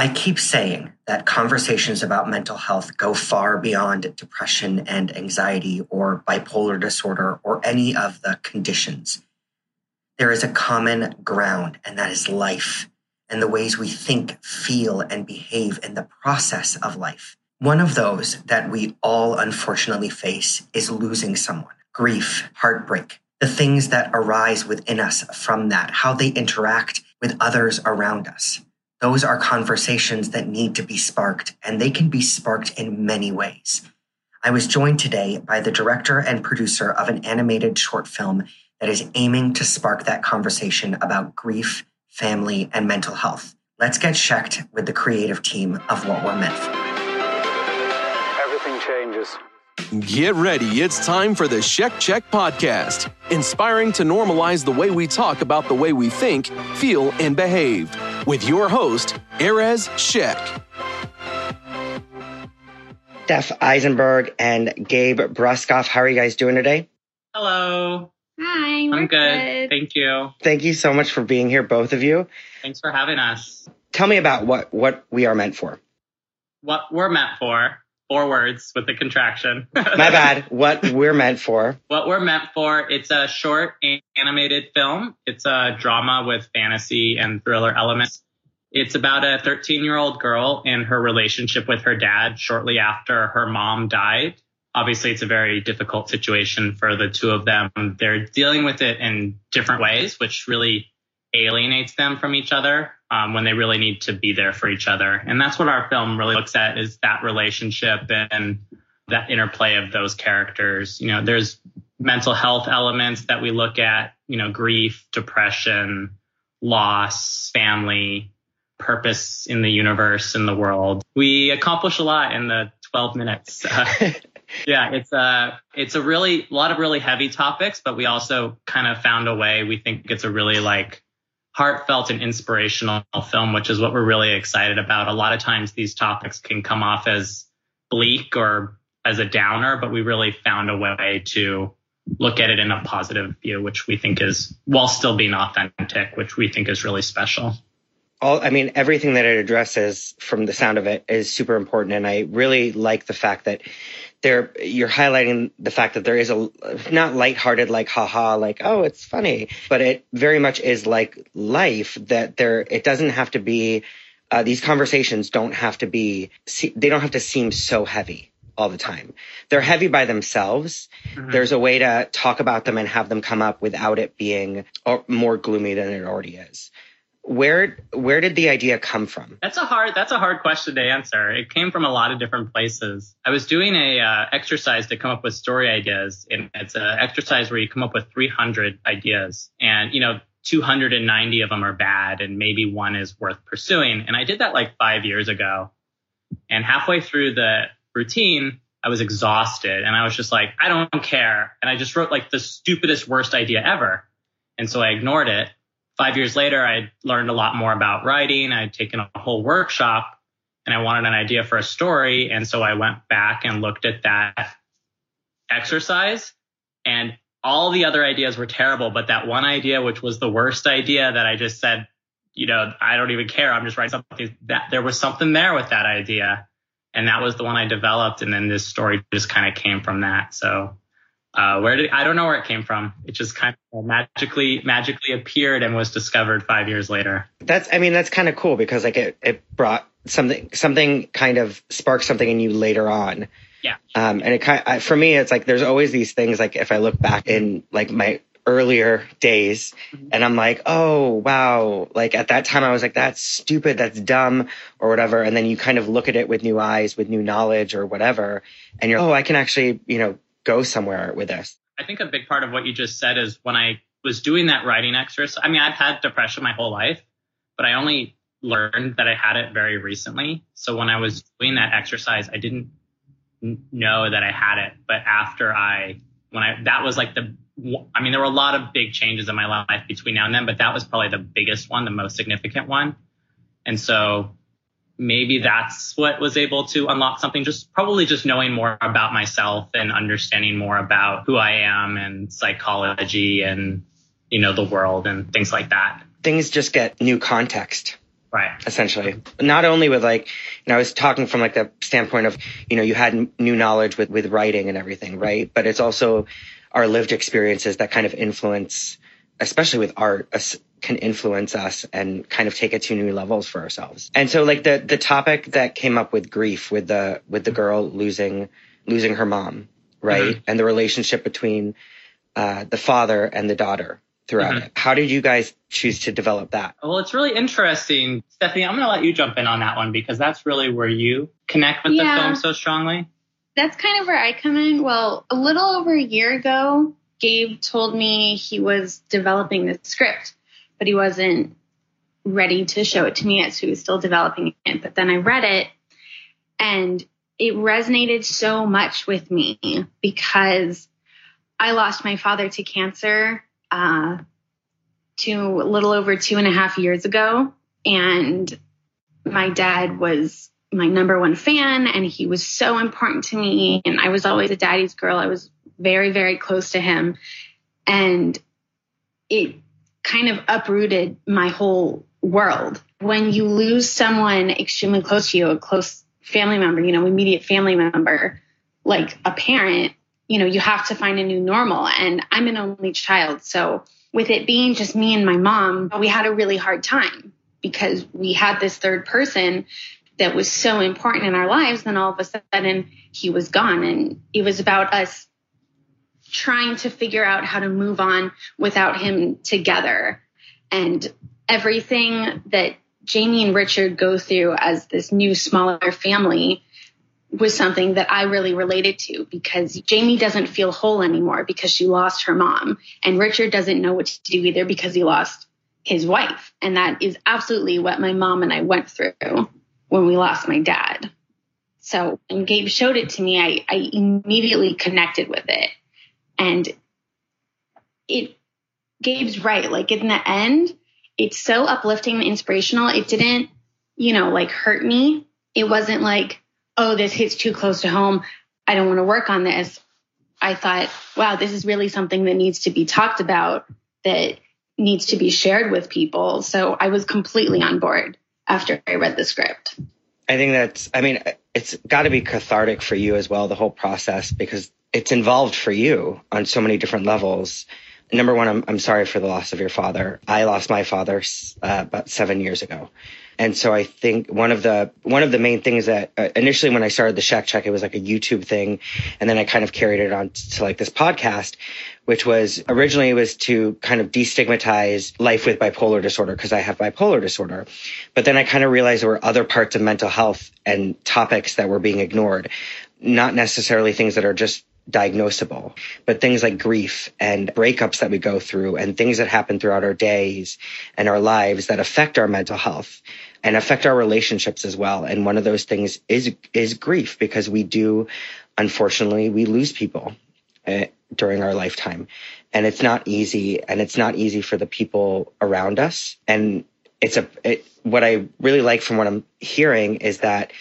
I keep saying that conversations about mental health go far beyond depression and anxiety or bipolar disorder or any of the conditions. There is a common ground, and that is life and the ways we think, feel, and behave in the process of life. One of those that we all unfortunately face is losing someone, grief, heartbreak, the things that arise within us from that, how they interact with others around us. Those are conversations that need to be sparked, and they can be sparked in many ways. I was joined today by the director and producer of an animated short film that is aiming to spark that conversation about grief, family, and mental health. Let's get checked with the creative team of What We're Meant For. Everything changes. Get ready. It's time for the Check Check podcast, inspiring to normalize the way we talk about the way we think, feel, and behave. With your host, Erez Sheck. Steph Eisenberg and Gabe Bruskoff. How are you guys doing today? Hello. Hi, I'm good. Thank you. Thank you so much for being here, both of you. Thanks for having us. Tell me about what, what we are meant for. What we're meant for, four words with the contraction. My bad. What we're meant for. what we're meant for, it's a short animated film. It's a drama with fantasy and thriller elements. It's about a 13 year old girl and her relationship with her dad shortly after her mom died. Obviously, it's a very difficult situation for the two of them. They're dealing with it in different ways, which really alienates them from each other um, when they really need to be there for each other. And that's what our film really looks at is that relationship and that interplay of those characters. You know, there's mental health elements that we look at, you know, grief, depression, loss, family, purpose in the universe, in the world. We accomplish a lot in the 12 minutes. yeah, it's a it's a really a lot of really heavy topics, but we also kind of found a way. We think it's a really like heartfelt and inspirational film, which is what we're really excited about. A lot of times these topics can come off as bleak or as a downer, but we really found a way to look at it in a positive view, which we think is while still being authentic, which we think is really special. All, I mean, everything that it addresses from the sound of it is super important. And I really like the fact that there you're highlighting the fact that there is a not lighthearted like haha like oh it's funny but it very much is like life that there it doesn't have to be uh, these conversations don't have to be they don't have to seem so heavy all the time. They're heavy by themselves. Mm-hmm. there's a way to talk about them and have them come up without it being uh, more gloomy than it already is where where did the idea come from? That's a hard that's a hard question to answer. It came from a lot of different places. I was doing a uh, exercise to come up with story ideas and it's an exercise where you come up with 300 ideas and you know 290 of them are bad and maybe one is worth pursuing and i did that like five years ago. And halfway through the routine i was exhausted and i was just like i don't care and i just wrote like the stupidest worst idea ever. And so i ignored it five years later, I learned a lot more about writing. I'd taken a whole workshop and I wanted an idea for a story. And so I went back and looked at that exercise and all the other ideas were terrible. But that one idea, which was the worst idea that I just said, you know, I don't even care. I'm just writing something that there was something there with that idea. And that was the one I developed. And then this story just kind of came from that. So uh, where did I don't know where it came from. It just kind of magically magically appeared and was discovered five years later. That's I mean that's kind of cool because like it it brought something something kind of sparked something in you later on. Yeah. Um, and it kind of, for me it's like there's always these things like if I look back in like my earlier days mm-hmm. and I'm like, oh wow, like at that time I was like, that's stupid, that's dumb or whatever. And then you kind of look at it with new eyes, with new knowledge or whatever. And you're, oh, I can actually, you know, go somewhere with this. I think a big part of what you just said is when I was doing that writing exercise. I mean, I've had depression my whole life, but I only learned that I had it very recently. So when I was doing that exercise, I didn't know that I had it. But after I, when I, that was like the, I mean, there were a lot of big changes in my life between now and then, but that was probably the biggest one, the most significant one. And so maybe that's what was able to unlock something just probably just knowing more about myself and understanding more about who I am and psychology and you know the world and things like that things just get new context Right. essentially. Not only with like, and I was talking from like the standpoint of, you know, you had new knowledge with, with writing and everything, right? But it's also our lived experiences that kind of influence, especially with art, can influence us and kind of take it to new levels for ourselves. And so like the, the topic that came up with grief with the, with the girl losing, losing her mom, right? Mhm. And the relationship between, uh, the father and the daughter throughout Mhm. it. How did you guys choose to develop that? Well, it's really interesting. Stephanie, I'm going to let you jump in on that one because that's really where you connect with Yeah. the film so strongly. That's kind of where I come in. Well, a little over a year ago, Gabe told me he was developing the script, but he wasn't ready to show it to me yet, so he was still developing it. But then I read it and it resonated so much with me because I lost my father to cancer uh, to a little over two and a half years ago. And my dad was my number one fan and he was so important to me. And I was always a daddy's girl. I was very, very close to him. And it kind of uprooted my whole world. When you lose someone extremely close to you, a close family member, you know, immediate family member, like a parent, you know, you have to find a new normal. And I'm an only child. So with it being just me and my mom, we had a really hard time because we had this third person that was so important in our lives. Then all of a sudden he was gone. And it was about us trying to figure out how to move on without him together. And everything that Jamie and Richard go through as this new, smaller family was something that I really related to because Jamie doesn't feel whole anymore because she lost her mom. And Richard doesn't know what to do either because he lost his wife. And that is absolutely what my mom and I went through when we lost my dad. So when Gabe showed it to me, I, I immediately connected with it. And it, Gabe's right. Like in the end, it's so uplifting and inspirational. It didn't, you know, like hurt me. It wasn't like, oh, this hits too close to home. I don't want to work on this. I thought, wow, this is really something that needs to be talked about, that needs to be shared with people. So I was completely on board after I read the script. I think that's, I mean, it's got to be cathartic for you as well, the whole process, because it's involved for you on so many different levels. Number one, I'm, I'm sorry for the loss of your father. I lost my father uh, about seven years ago. And so I think one of the one of the main things that uh, initially when I started the Shack Check, it was like a YouTube thing, and then I kind of carried it on to like this podcast, which was originally it was to kind of destigmatize life with bipolar disorder because I have bipolar disorder, but then I kind of realized there were other parts of mental health and topics that were being ignored, not necessarily things that are just diagnosable, but things like grief and breakups that we go through and things that happen throughout our days and our lives that affect our mental health and affect our relationships as well. And one of those things is, is grief because we do, unfortunately, we lose people uh, during our lifetime and it's not easy and it's not easy for the people around us. And it's a, it, what I really like from what I'm hearing is that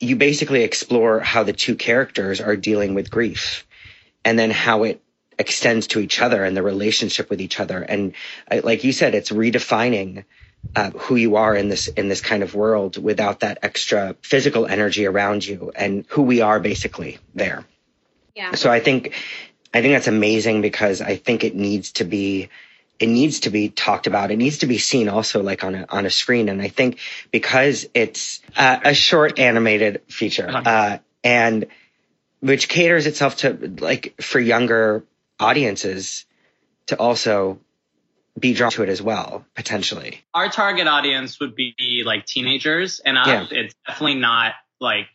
you basically explore how the two characters are dealing with grief and then how it extends to each other and the relationship with each other. And uh, like you said, it's redefining uh, who you are in this in this kind of world without that extra physical energy around you and who we are basically there. Yeah. So I think I think that's amazing because I think it needs to be it needs to be talked about. It needs to be seen also like on a on a screen. And I think because it's uh, a short animated feature uh, and which caters itself to like for younger audiences to also be drawn to it as well potentially. Our target audience would be like teenagers, and Yeah. It's definitely not like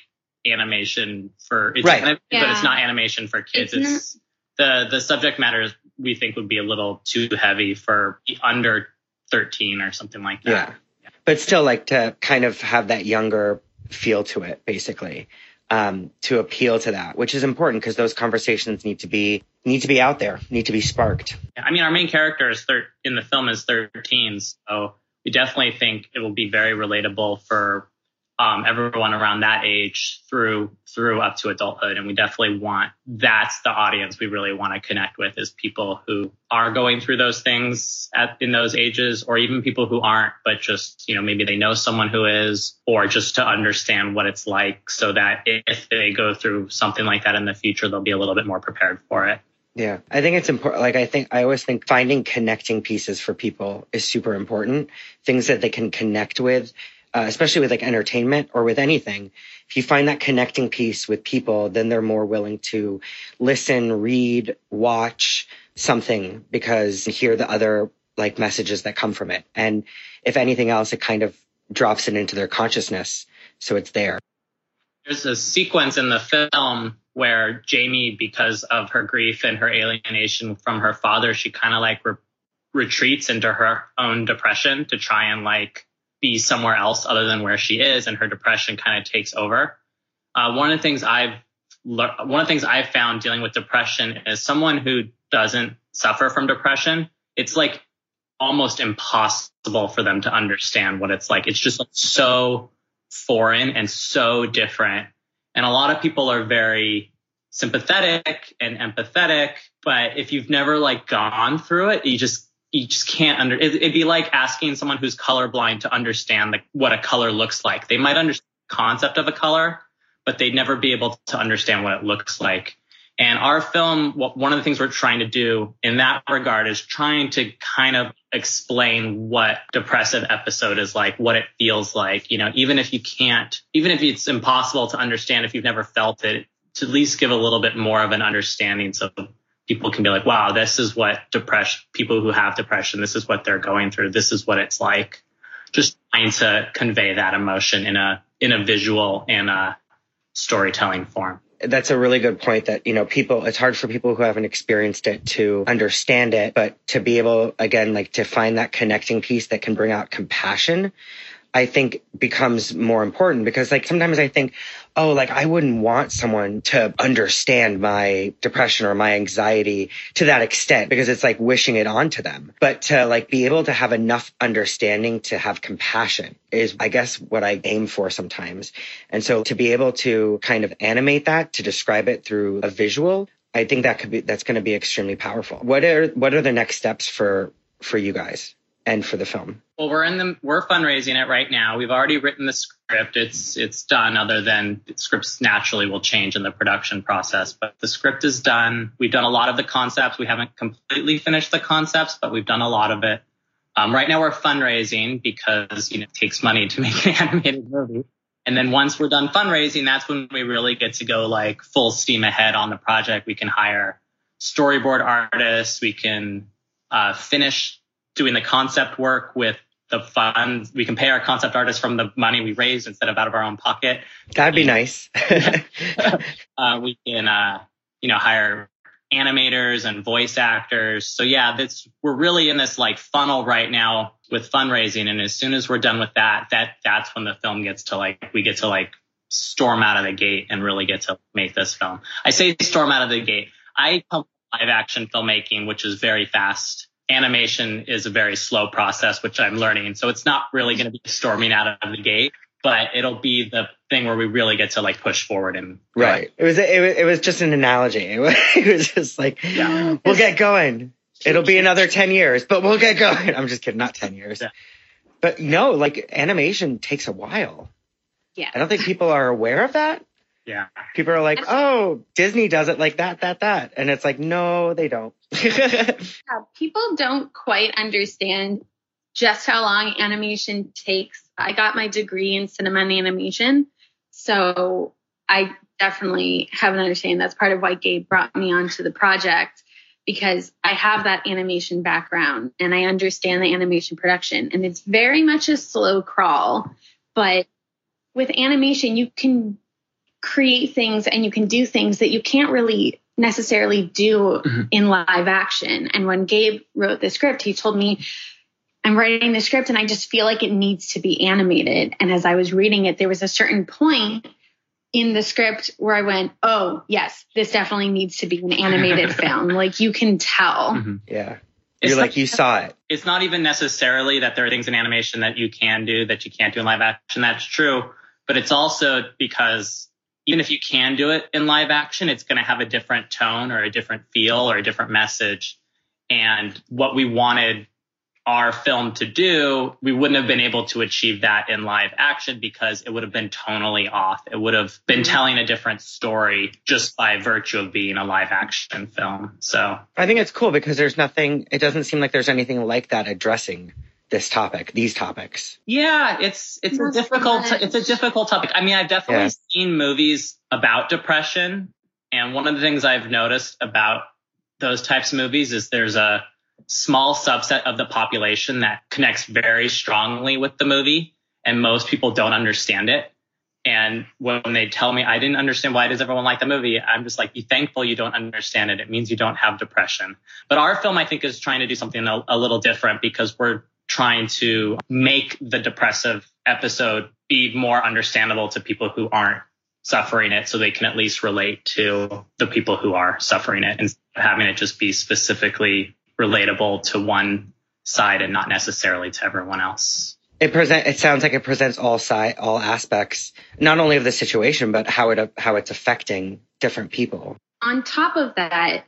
animation for it's Right. anime, but it's not animation for kids. It's It's, the the subject matter we think would be a little too heavy for under 13 or something like that. Yeah. But still like to kind of have that younger feel to it, basically, um, to appeal to that, which is important because those conversations need to be, need to be out there, need to be sparked. I mean, our main character is thir- in the film is 13, so we definitely think it will be very relatable for um, everyone around that age through through up to adulthood and we definitely want that's the audience we really want to connect with is people who are going through those things at in those ages or even people who aren't but just you know maybe they know someone who is or just to understand what it's like so that if they go through something like that in the future they'll be a little bit more prepared for it yeah, I think it's important. Like, I think I always think finding connecting pieces for people is super important. Things that they can connect with uh, especially with like entertainment or with anything, if you find that connecting piece with people, then they're more willing to listen, read, watch something because hear the other like messages that come from it. And if anything else, it kind of drops it into their consciousness. So it's there. There's a sequence in the film where Jamie, because of her grief and her alienation from her father, she kind of like re- retreats into her own depression to try and like be somewhere else other than where she is, and her depression kind of takes over. Uh, one of the things I've one of the things I've found dealing with depression is someone who doesn't suffer from depression. It's like almost impossible for them to understand what it's like. It's just so foreign and so different. And a lot of people are very sympathetic and empathetic, but if you've never like gone through it, you just you just can't under it, would be like asking someone who's colorblind to understand the, what a color looks like. They might understand the concept of a color but they'd never be able to understand what it looks like. And our film one of the things we're trying to do in that regard is trying to kind of explain what depressive episode is like what it feels like you know even if you can't even if it's impossible to understand if you've never felt it to at least give a little bit more of an understanding. So people can be like, wow, this is what depression, people who have depression, this is what they're going through. This is what it's like. Just trying to convey that emotion in a, in a visual and a storytelling form. That's a really good point that, you know, people, it's hard for people who haven't experienced it to understand it, but to be able, again, like to find that connecting piece that can bring out compassion. I think becomes more important because like sometimes I think, oh, like I wouldn't want someone to understand my depression or my anxiety to that extent because it's like wishing it onto them. But to like be able to have enough understanding to have compassion is, I guess, what I aim for sometimes. And so to be able to kind of animate that, to describe it through a visual, I think that could be, that's going to be extremely powerful. What are, what are the next steps for, for you guys? And for the film? Well, we're in the we're fundraising it right now. We've already written the script. It's it's done. Other than scripts naturally will change in the production process, but the script is done. We've done a lot of the concepts. We haven't completely finished the concepts, but we've done a lot of it. Um, right now we're fundraising because you know it takes money to make an animated movie. And then once we're done fundraising, that's when we really get to go like full steam ahead on the project. We can hire storyboard artists. We can uh, finish doing the concept work with the funds. We can pay our concept artists from the money we raise instead of out of our own pocket. That'd be nice. uh, we can, uh, you know, hire animators and voice actors. So yeah, this, we're really in this like funnel right now with fundraising. And as soon as we're done with that, that, that's when the film gets to like, we get to like storm out of the gate and really get to make this film. I say storm out of the gate. I come live action filmmaking, which is very fast animation is a very slow process, which I'm learning. So it's not really going to be storming out of the gate, but it'll be the thing where we really get to like push forward and right. It was it was, it was just an analogy. It was, it was just like yeah. we'll get going. It'll be another ten years, but we'll get going. I'm just kidding, not ten years. Yeah. But no, like animation takes a while. Yeah. I don't think people are aware of that. Yeah. People are like, oh, Disney does it like that, that, that. And it's like, no, they don't. yeah, people don't quite understand just how long animation takes. I got my degree in cinema and animation. So I definitely have an understanding. That's part of why Gabe brought me onto the project because I have that animation background and I understand the animation production. And it's very much a slow crawl. But with animation, you can create things and you can do things that you can't really necessarily do mm-hmm. in live action. And when Gabe wrote the script, he told me, I'm writing the script and I just feel like it needs to be animated. And as I was reading it, there was a certain point in the script where I went, oh, yes, this definitely needs to be an animated film. Like you can tell. Mm-hmm. Yeah. You're like, you saw it. It's not even necessarily that there are things in animation that you can do that you can't do in live action. That's true but it's also because even if you can do it in live action, it's going to have a different tone or a different feel or a different message. And what we wanted our film to do, we wouldn't have been able to achieve that in live action because it would have been tonally off. It would have been mm-hmm. telling a different story just by virtue of being a live action film. So I think it's cool because there's nothing, it doesn't seem like there's anything like that addressing this topic, these topics. Yeah, it's it's a difficult it's a difficult topic. I mean, I've definitely yeah. seen movies about depression, and one of the things I've noticed about those types of movies is there's a small subset of the population that connects very strongly with the movie, and most people don't understand it. And when they tell me I didn't understand why does everyone like the movie, I'm just like, be thankful you don't understand it. It means you don't have depression. But our film, I think, is trying to do something a, a little different because we're trying to make the depressive episode be more understandable to people who aren't suffering it so they can at least relate to the people who are suffering it and having it just be specifically relatable to one side and not necessarily to everyone else. It present it sounds like it presents all side all aspects not only of the situation but how it how it's affecting different people. On top of that,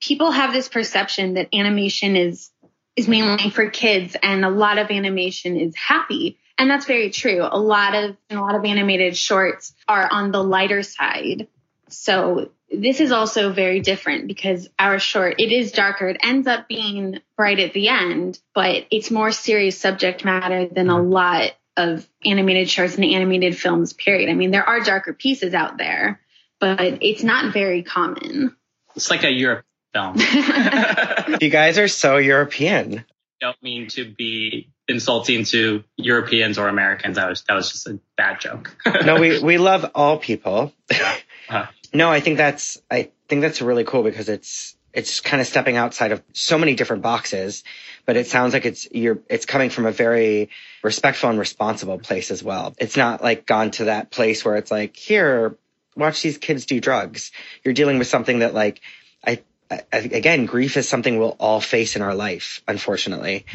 people have this perception that animation is is mainly for kids and a lot of animation is happy. And that's very true. A lot of a lot of animated shorts are on the lighter side. So this is also very different because our short it is darker. It ends up being bright at the end, but it's more serious subject matter than a lot of animated shorts and animated films period. I mean, there are darker pieces out there, but it's not very common. It's like a Europe film. you guys are so European. I don't mean to be insulting to Europeans or Americans. That was that was just a bad joke. no, we we love all people. Yeah. Uh-huh. No, I think that's I think that's really cool because it's it's kind of stepping outside of so many different boxes, but it sounds like it's you're it's coming from a very respectful and responsible place as well. It's not like gone to that place where it's like, here, watch these kids do drugs. You're dealing with something that like I again, grief is something we'll all face in our life, unfortunately.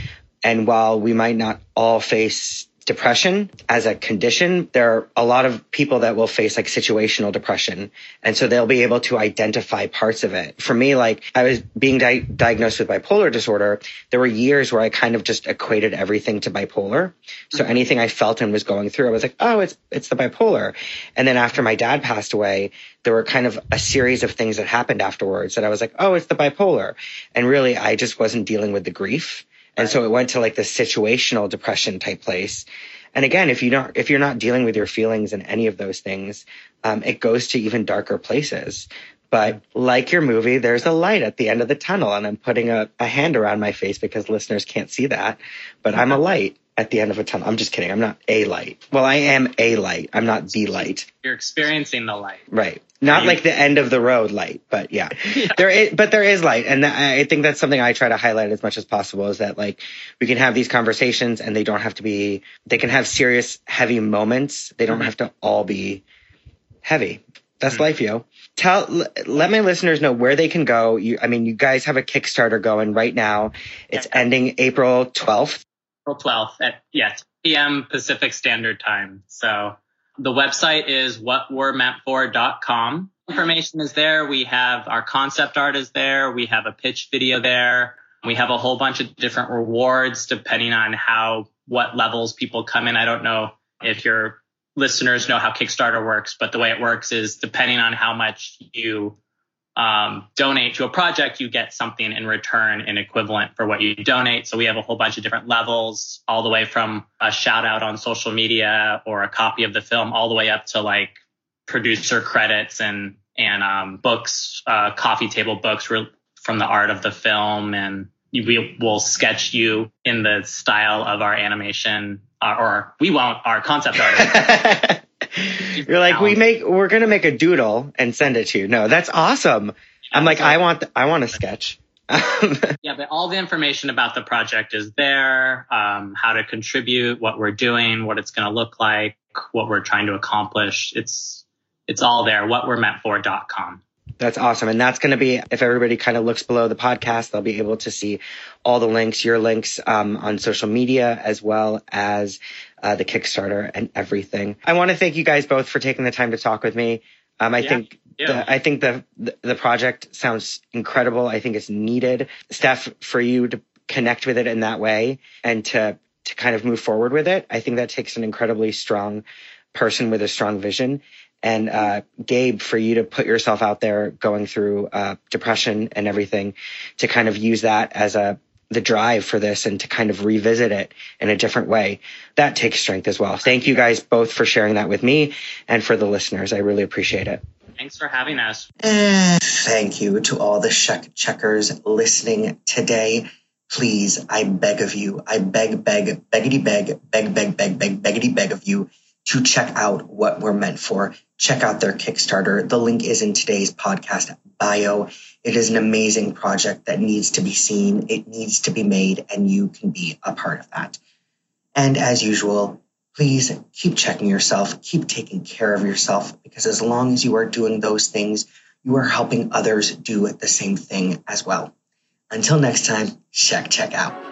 And while we might not all face depression as a condition, there are a lot of people that will face like situational depression. And so they'll be able to identify parts of it. For me, like I was being di- diagnosed with bipolar disorder. There were years where I kind of just equated everything to bipolar. So mm-hmm. anything I felt and was going through, I was like, oh, it's, it's the bipolar. And then after my dad passed away, there were kind of a series of things that happened afterwards that I was like, oh, it's the bipolar. And really, I just wasn't dealing with the grief. And so it went to like the situational depression type place. And again, if you don't, if you're not dealing with your feelings and any of those things, um, it goes to even darker places. But like your movie, there's a light at the end of the tunnel, and I'm putting a, a hand around my face because listeners can't see that, but I'm a light at the end of a tunnel. I'm just kidding. I'm not a light. Well, I am a light. I'm not the light. You're experiencing the light. Right. Not like the end of the road light, but yeah. yeah. There is, but there is light. And I think that's something I try to highlight as much as possible is that like we can have these conversations and they don't have to be, they can have serious, heavy moments. They don't mm-hmm. have to all be heavy. That's mm-hmm. life, yo. Tell, let my listeners know where they can go. You, I mean, you guys have a Kickstarter going right now. It's ending April 12th. April 12th at, yes, p.m. Pacific Standard Time. So the website is whatwe'remeantfor.com. Information is there. We have our concept art is there. We have a pitch video there. We have a whole bunch of different rewards depending on how, what levels people come in. I don't know if your listeners know how Kickstarter works, but the way it works is depending on how much you um, donate to a project, you get something in return in equivalent for what you donate. So we have a whole bunch of different levels, all the way from a shout out on social media or a copy of the film, all the way up to like producer credits and and um, books, uh, coffee table books re- from the art of the film, and we will sketch you in the style of our animation, uh, or we won't. Our concept art. You're like, we make, we're gonna make a doodle and send it to you. No, that's awesome. I'm like, I want, I want a sketch. yeah, but all the information about the project is there. Um, how to contribute, what we're doing, what it's gonna look like, what we're trying to accomplish. It's, it's all there. What we're meant for.com. That's awesome. And that's going to be, if everybody kind of looks below the podcast, they'll be able to see all the links, your links um, on social media, as well as uh, the Kickstarter and everything. I want to thank you guys both for taking the time to talk with me. Um, I Yeah, think yeah. the, I think the, the the project sounds incredible. I think it's needed, Steph, for you to connect with it in that way and to to kind of move forward with it. I think that takes an incredibly strong person with a strong vision. And uh, Gabe, for you to put yourself out there going through uh, depression and everything, to kind of use that as a the drive for this and to kind of revisit it in a different way, that takes strength as well. Thank you guys both for sharing that with me and for the listeners. I really appreciate it. Thanks for having us. And thank you to all the check checkers listening today. Please, I beg of you, I beg, beg, beggity beg, beg, beg, beg, beg, beggity beg of you to check out what we're meant for. Check out their Kickstarter. The link is in today's podcast bio. It is an amazing project that needs to be seen. It needs to be made, and you can be a part of that. And as usual, please keep checking yourself, keep taking care of yourself, because as long as you are doing those things, you are helping others do the same thing as well. Until next time, check, check out.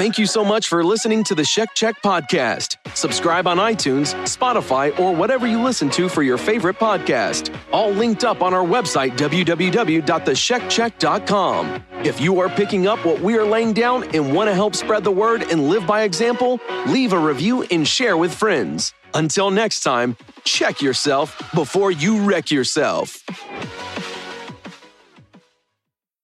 Thank you so much for listening to the Check Check podcast. Subscribe on iTunes, Spotify, or whatever you listen to for your favorite podcast. All linked up on our website, www.thecheckcheck.com. If you are picking up what we are laying down and want to help spread the word and live by example, leave a review and share with friends. Until next time, check yourself before you wreck yourself.